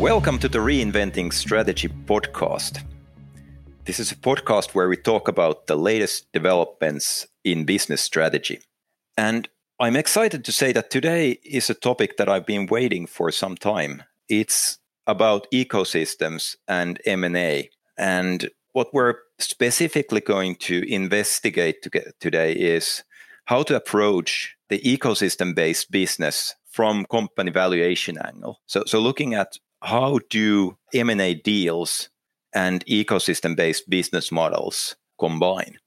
Welcome to the Reinventing Strategy podcast. This is a podcast where we talk about the latest developments in business strategy. And I'm excited to say that today is a topic that I've been waiting for some time. It's about ecosystems and M&A. And what we're specifically going to investigate today is how to approach the ecosystem based business from company valuation angle. So, so looking at how do M&A deals and ecosystem-based business models combine?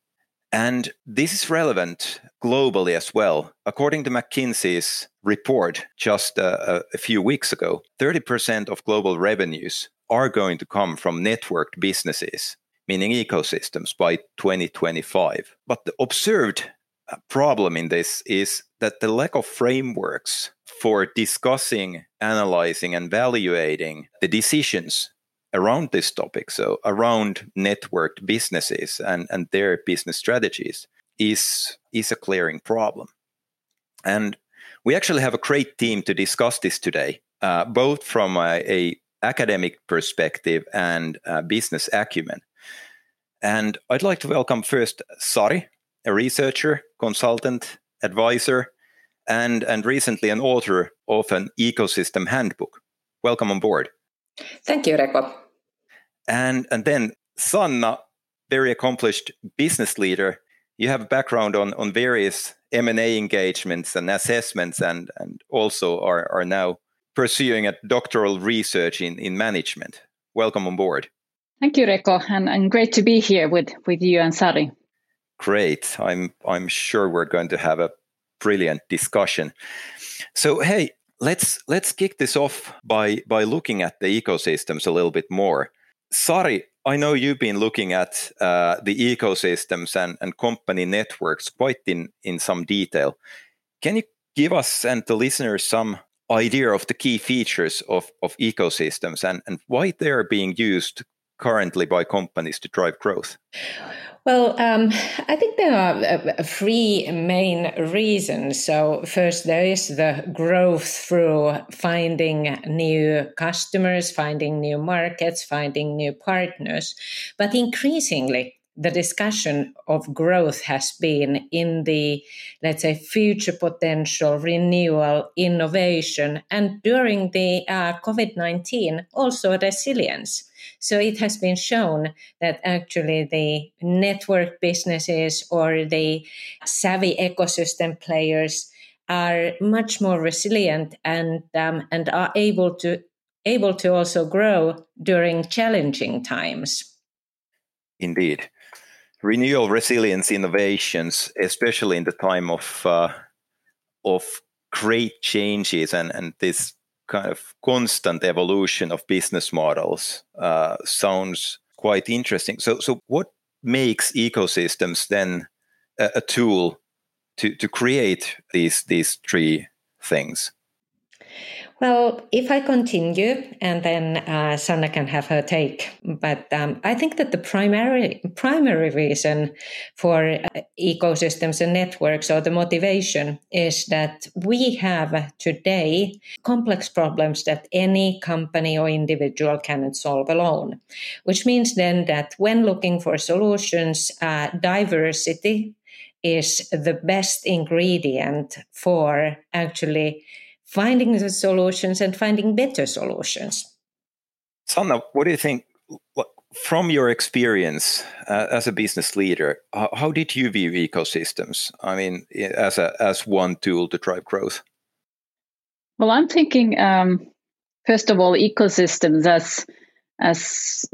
And this is relevant globally as well. According to McKinsey's report just uh, a few weeks ago, 30% of global revenues are going to come from networked businesses, meaning ecosystems, by 2025. But the observed uh, problem in this is that the lack of frameworks for discussing, analyzing, and evaluating the decisions around this topic, so around networked businesses and, and their business strategies, is, is a clearing problem. And we actually have a great team to discuss this today, uh, both from a, a, academic perspective and uh, business acumen. And I'd like to welcome first Sari, a researcher, consultant, advisor, and, and recently an author of an ecosystem handbook. Welcome on board. Thank you, Reko. And, and then Sanna, very accomplished business leader. You have a background on, on various M&A engagements and assessments and, and also are, are now pursuing a doctoral research in, in management. Welcome on board. Thank you, Reko, and, and great to be here with, with you and Sari. Great. I'm I'm sure we're going to have a brilliant discussion. So hey, let's let's kick this off by by looking at the ecosystems a little bit more. Sari, I know you've been looking at uh, the ecosystems and, and company networks quite in, in some detail. Can you give us and the listeners some idea of the key features of, of ecosystems and, and why they are being used currently by companies to drive growth? Well, um, I think there are uh, uh, three main reasons. So, first, there is the growth through finding new customers, finding new markets, finding new partners. But increasingly, the discussion of growth has been in the, let's say, future potential, renewal, innovation, and during the uh, COVID 19, also resilience. So it has been shown that actually the network businesses or the savvy ecosystem players are much more resilient and um, and are able to able to also grow during challenging times. Indeed, renewal, resilience, innovations, especially in the time of uh, of great changes and and this kind of constant evolution of business models uh, sounds quite interesting. So, so what makes ecosystems then a, a tool to to create these these three things? Well, if I continue, and then uh, can have her take, but um, I think that the primary primary reason for uh, ecosystems and networks, or the motivation, is that we have today complex problems that any company or individual cannot solve alone. Which means then that when looking for solutions, uh, diversity is the best ingredient for actually finding the solutions and finding better solutions. Sanna, what do you think? From your experience uh, as a business leader, how, how did you view ecosystems? I mean, as a as one tool to drive growth. Well, I'm thinking um, first of all ecosystems as as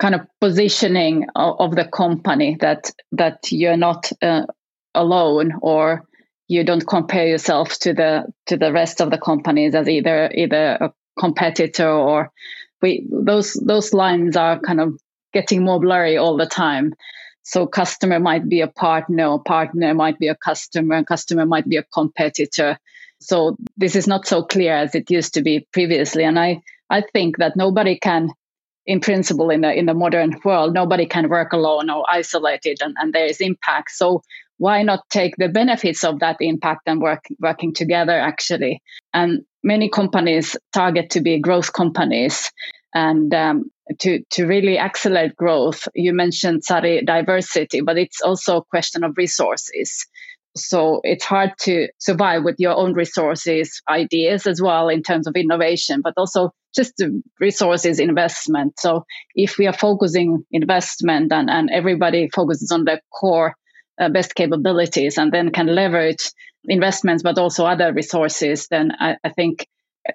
kind of positioning of, of the company that that you're not uh, alone or you don't compare yourself to the to the rest of the companies as either either a competitor or we those those lines are kind of getting more blurry all the time. So customer might be a partner partner might be a customer customer might be a competitor. So this is not so clear as it used to be previously. And i i think that nobody can in principle in the in the modern world nobody can work alone or isolated and, and there is impact. So why not take the benefits of that impact and work working together actually and many companies target to be growth companies. And um, to, to really accelerate growth, you mentioned Sari diversity, but it's also a question of resources. So it's hard to survive with your own resources, ideas as well in terms of innovation, but also just resources investment. So if we are focusing investment and, and everybody focuses on the core uh, best capabilities and then can leverage investments, but also other resources, then I, I think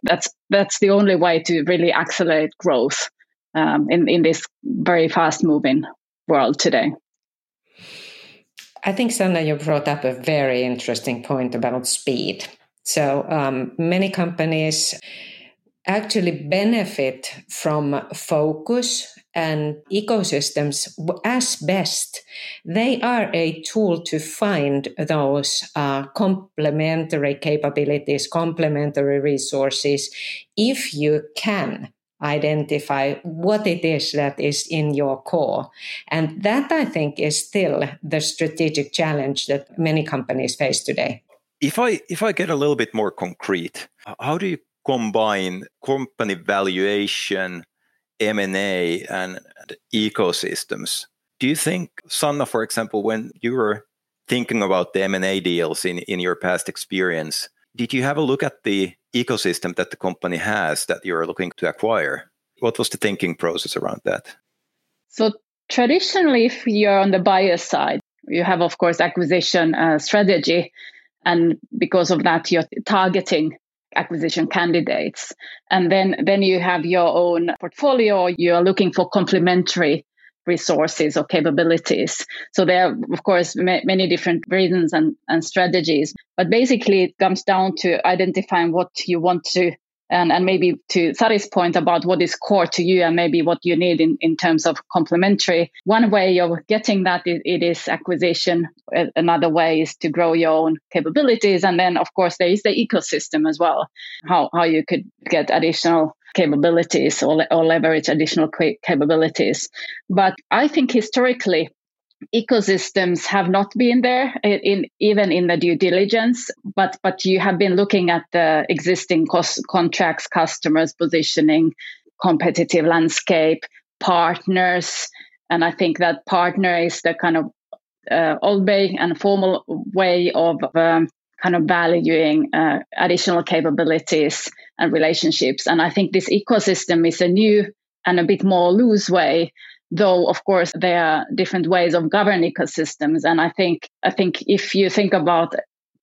that's that's the only way to really accelerate growth um, in in this very fast moving world today. I think Sanna, you brought up a very interesting point about speed. So um, many companies actually benefit from focus and ecosystems as best. They are a tool to find those uh, complementary capabilities, complementary resources, if you can identify what it is that is in your core. And that, I think, is still the strategic challenge that many companies face today. If I if I get a little bit more concrete, how do you combine company valuation, M&A, and ecosystems? Do you think, Sanna, for example, when you were thinking about the M&A deals in, in your past experience, did you have a look at the ecosystem that the company has that you're looking to acquire? What was the thinking process around that? So traditionally, if you're on the buyer side, you have, of course, acquisition uh, strategy. And because of that, you're targeting acquisition candidates. And then, then you have your own portfolio. You're looking for complementary resources or capabilities. So there are, of course, ma- many different reasons and, and strategies. But basically, it comes down to identifying what you want to and, and maybe to Sari's point about what is core to you and maybe what you need in, in terms of complementary. One way of getting that is, it is acquisition. Another way is to grow your own capabilities. And then, of course, there is the ecosystem as well, how, how you could get additional capabilities or, or leverage additional capabilities. But I think historically, ecosystems have not been there in, in, even in the due diligence but but you have been looking at the existing cost, contracts customers positioning competitive landscape partners and i think that partner is the kind of uh, old way and formal way of um, kind of valuing uh, additional capabilities and relationships. And i think this ecosystem is a new and a bit more loose way though of course there are different ways of governing ecosystems. And i think i think if you think about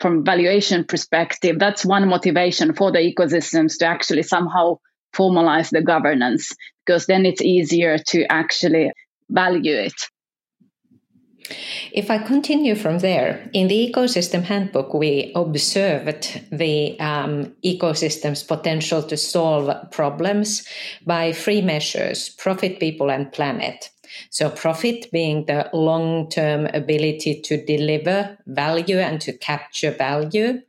from valuation perspective that's one motivation for the ecosystems to actually somehow formalize the governance because then it's easier to actually value it if I continue from there, in the ecosystem handbook, we observed the um, ecosystem's potential to solve problems by three measures profit, people, and planet. So, profit being the long term ability to deliver value and to capture value.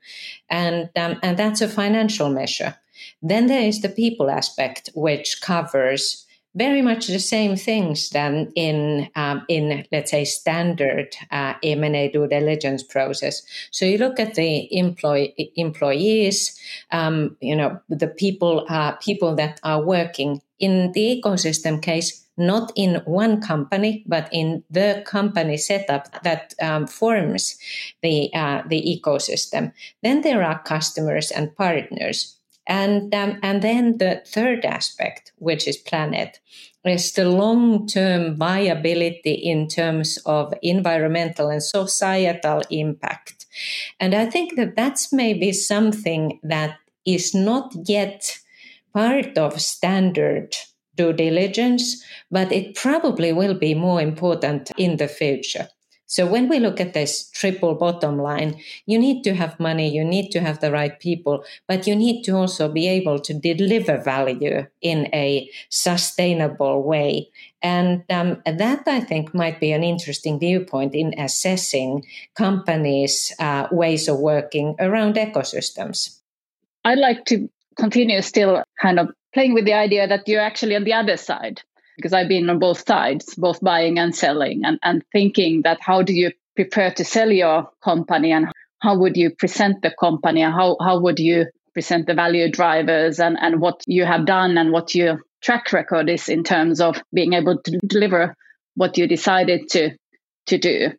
And, um, and that's a financial measure. Then there is the people aspect, which covers very much the same things than in um, in let's say standard uh, M&A due diligence process. So you look at the employee employees, um, you know the people uh, people that are working in the ecosystem case. Not in one company, but in the company setup that um, forms the uh, the ecosystem. Then there are customers and partners and, um, and then the third aspect, which is planet, is the long term viability in terms of environmental and societal impact. And I think that that's maybe something that is not yet part of standard due diligence, but it probably will be more important in the future. So when we look at this triple bottom line, you need to have money, you need to have the right people, but you need to also be able to deliver value in a sustainable way. And um, that I think might be an interesting viewpoint in assessing companies' uh, ways of working around ecosystems. I'd like to continue still kind of playing with the idea that you're actually on the other side because I've been on both sides, both buying and selling, and, and thinking that how do you prepare to sell your company and how would you present the company and how, how would you present the value drivers and, and what you have done and what your track record is in terms of being able to deliver what you decided to to do.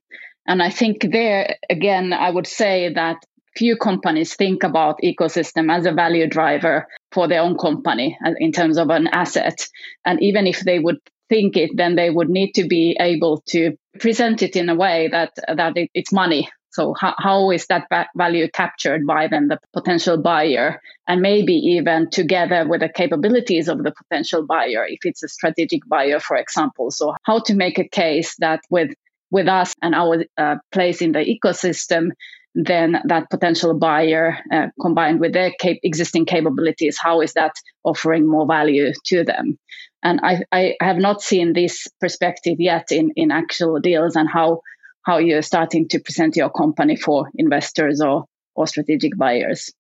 And I think there again, I would say that few companies think about ecosystem as a value driver for their own company uh, in terms of an asset. And even if they would think it, then they would need to be able to present it in a way that that it, it's money. So how, how is that value captured by then the potential buyer, and maybe even together with the capabilities of the potential buyer, if it's a strategic buyer, for example. So how to make a case that with with us and our uh, place in the ecosystem, then that potential buyer uh, combined with their cap- existing capabilities, how is that offering more value to them? And I, I have not seen this perspective yet in, in actual deals and how how you're starting to present your company for investors or, or strategic buyers.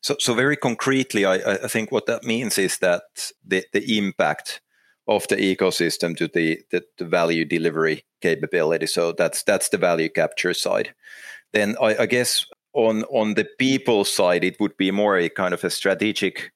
So, so very concretely, I, I think what that means is that the, the impact of the ecosystem to the, the, the, value delivery capability. So that's that's the value capture side. Then I, I, guess on on the people side, it would be more a kind of a strategic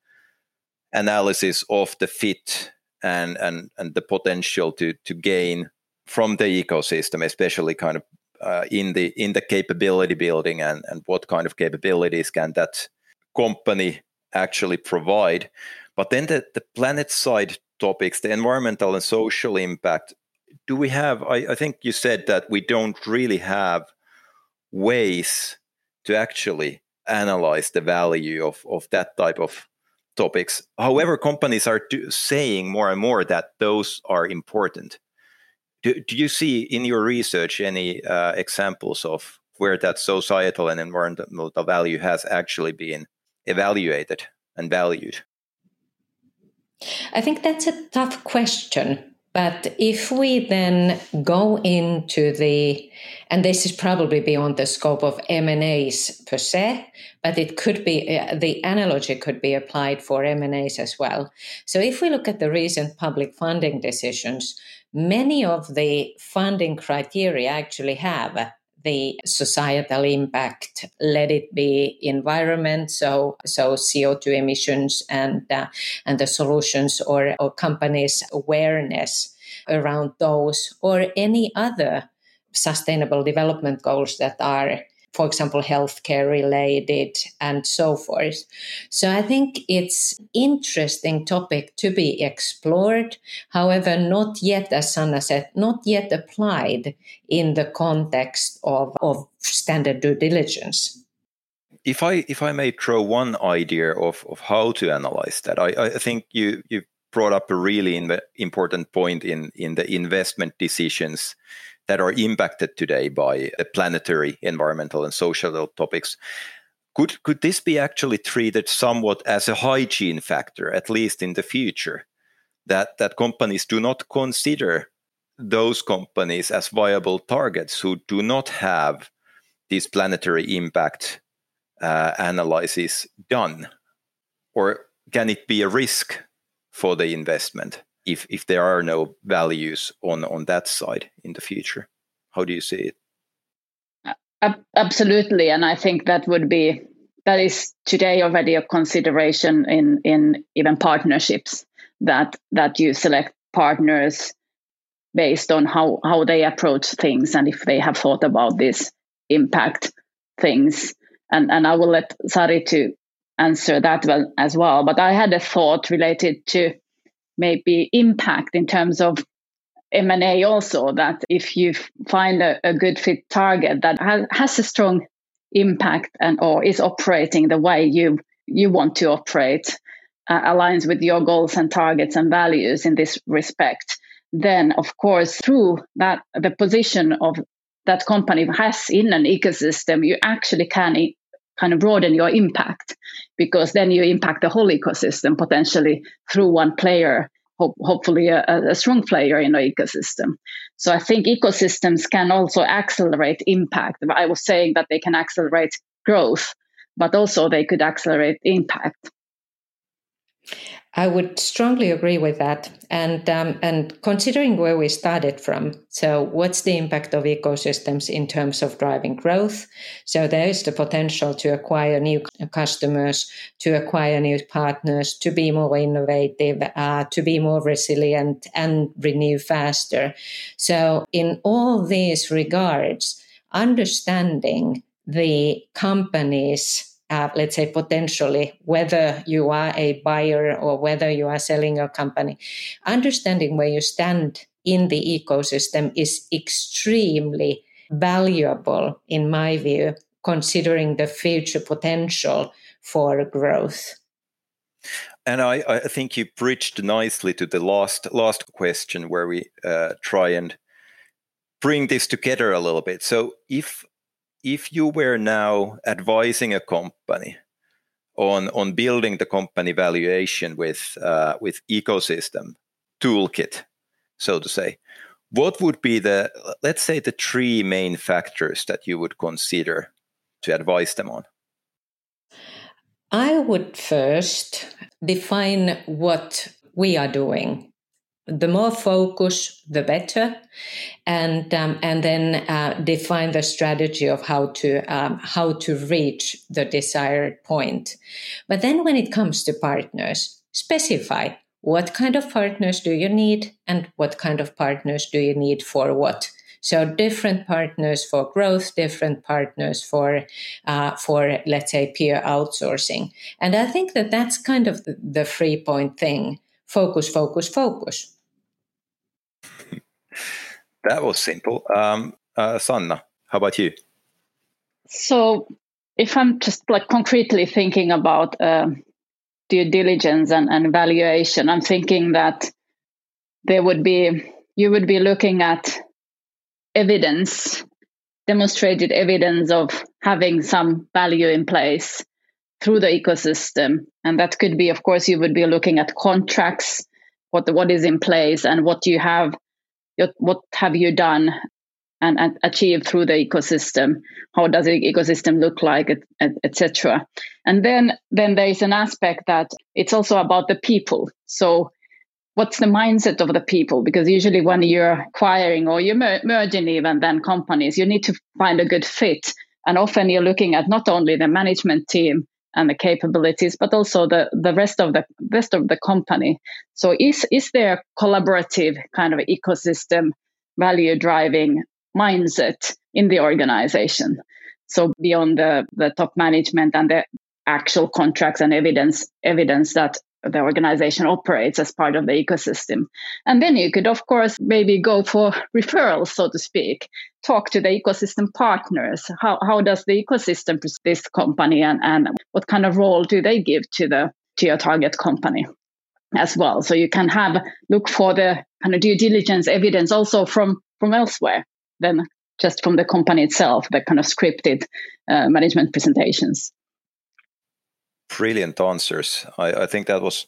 analysis of the fit and and and the potential to to gain from the ecosystem, especially kind of uh, in the in the capability building and and what kind of capabilities can that company actually provide. But then the, the planet side topics, the environmental and social impact, do we have? I, I think you said that we don't really have ways to actually analyze the value of, of that type of topics. However, companies are do, saying more and more that those are important. Do, do you see in your research any uh, examples of where that societal and environmental value has actually been evaluated and valued? I think that's a tough question. But if we then go into the, and this is probably beyond the scope of M&As per se, but it could be, uh, the analogy could be applied for M&As as well. So if we look at the recent public funding decisions, many of the funding criteria actually have the societal impact, let it be environment, so so CO2 emissions and uh, and the solutions or, or companies' awareness around those or any other sustainable development goals that are for example, healthcare related and so forth. So I think it's interesting topic to be explored. However, not yet, as Sanna said, not yet applied in the context of, of standard due diligence. If I if I may throw one idea of, of how to analyze that, I, I think you you brought up a really important point in in the investment decisions that are impacted today by planetary, environmental, and social topics. Could, could this be actually treated somewhat as a hygiene factor, at least in the future? That, that companies do not consider those companies as viable targets who do not have these planetary impact uh, analyses done? Or can it be a risk for the investment? If if there are no values on on that side in the future? How do you see it? Absolutely and i think that would be that is today already a consideration in in even partnerships that that you select partners based on how how they approach things and if they have thought about this impact things. And and i will let Sari to answer that well as well but i had a thought related to maybe impact in terms of M&A also that if you find a, a good fit target that has, has a strong impact and or is operating the way you you want to operate uh, aligns with your goals and targets and values in this respect then of course through that the position of that company has in an ecosystem you actually can kind of broaden your impact because then you impact the whole ecosystem potentially through one player hope, hopefully a, a, strong player in the ecosystem. So i think ecosystems can also accelerate impact. I was saying that they can accelerate growth but also they could accelerate impact I would strongly agree with that. And um, and considering where we started from, so what's the impact of ecosystems in terms of driving growth? So there is the potential to acquire new customers, to acquire new partners, to be more innovative, uh, to be more resilient, and renew faster. So in all these regards, understanding the companies uh, let's say potentially whether you are a buyer or whether you are selling your company understanding where you stand in the ecosystem is extremely valuable in my view considering the future potential for growth. And I, I think you bridged nicely to the last last question where we uh, try and bring this together a little bit. So if if you were now advising a company on on building the company valuation with uh, with ecosystem toolkit, so to say, what would be the let's say the three main factors that you would consider to advise them on? I would first define what we are doing the more focus, the better, and um, and then uh, define the strategy of how to um, how to reach the desired point. But then, when it comes to partners, specify what kind of partners do you need, and what kind of partners do you need for what. So different partners for growth, different partners for uh, for let's say peer outsourcing, and I think that that's kind of the, the three point thing: focus, focus, focus. That was simple. Um, uh, Sanna, how about you? So, if I'm just like concretely thinking about uh, due diligence and, and valuation, I'm thinking that there would be you would be looking at evidence, demonstrated evidence of having some value in place through the ecosystem, and that could be, of course, you would be looking at contracts, what what is in place, and what you have what have you done and, and achieved through the ecosystem? How does the ecosystem look like etc et and then then there is an aspect that it's also about the people. So what's the mindset of the people? Because usually when you're acquiring or you're merging even then companies you need to find a good fit. And often you're looking at not only the management team and the capabilities, but also the, the rest of the rest of the company. So is is there a collaborative kind of ecosystem value driving mindset in the organization? So beyond the, the top management and the actual contracts and evidence evidence that the organization operates as part of the ecosystem. And then you could, of course, maybe go for referrals, so to speak, talk to the ecosystem partners. How, how does the ecosystem perceive this company and, and what kind of role do they give to the to your target company as well? So you can have look for the kind of due diligence evidence also from from elsewhere than just from the company itself, the kind of scripted uh, management presentations brilliant answers. I, I, think that was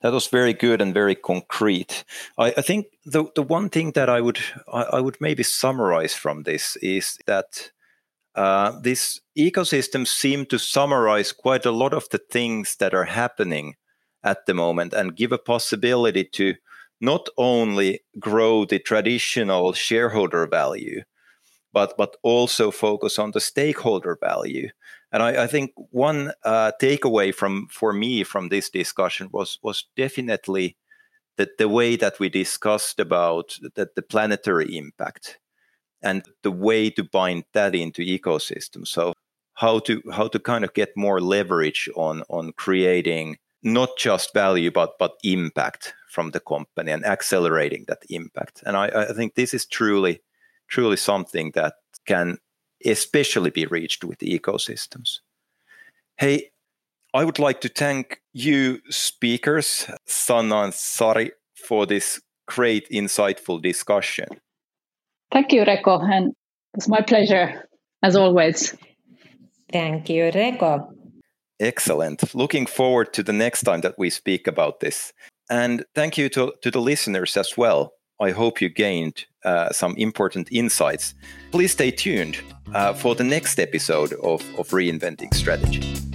that was very good and very concrete. I, I think the the one thing that I would I, I would maybe summarize from this is that uh, this ecosystem seem to summarize quite a lot of the things that are happening at the moment and give a possibility to not only grow the traditional shareholder value but but also focus on the stakeholder value and I, I think one uh, takeaway from for me from this discussion was was definitely that the way that we discussed about that the planetary impact and the way to bind that into ecosystem. So how to how to kind of get more leverage on on creating not just value but but impact from the company and accelerating that impact. And I, I think this is truly truly something that can especially be reached with ecosystems. Hey, I would like to thank you, speakers, Sanna and Sari, for this great, insightful discussion. Thank you, Reko, and it's my pleasure, as always. Thank you, Reko. Excellent. Looking forward to the next time that we speak about this. And thank you to, to the listeners as well. I hope you gained uh, some important insights. Please stay tuned uh, for the next episode of, of Reinventing Strategy.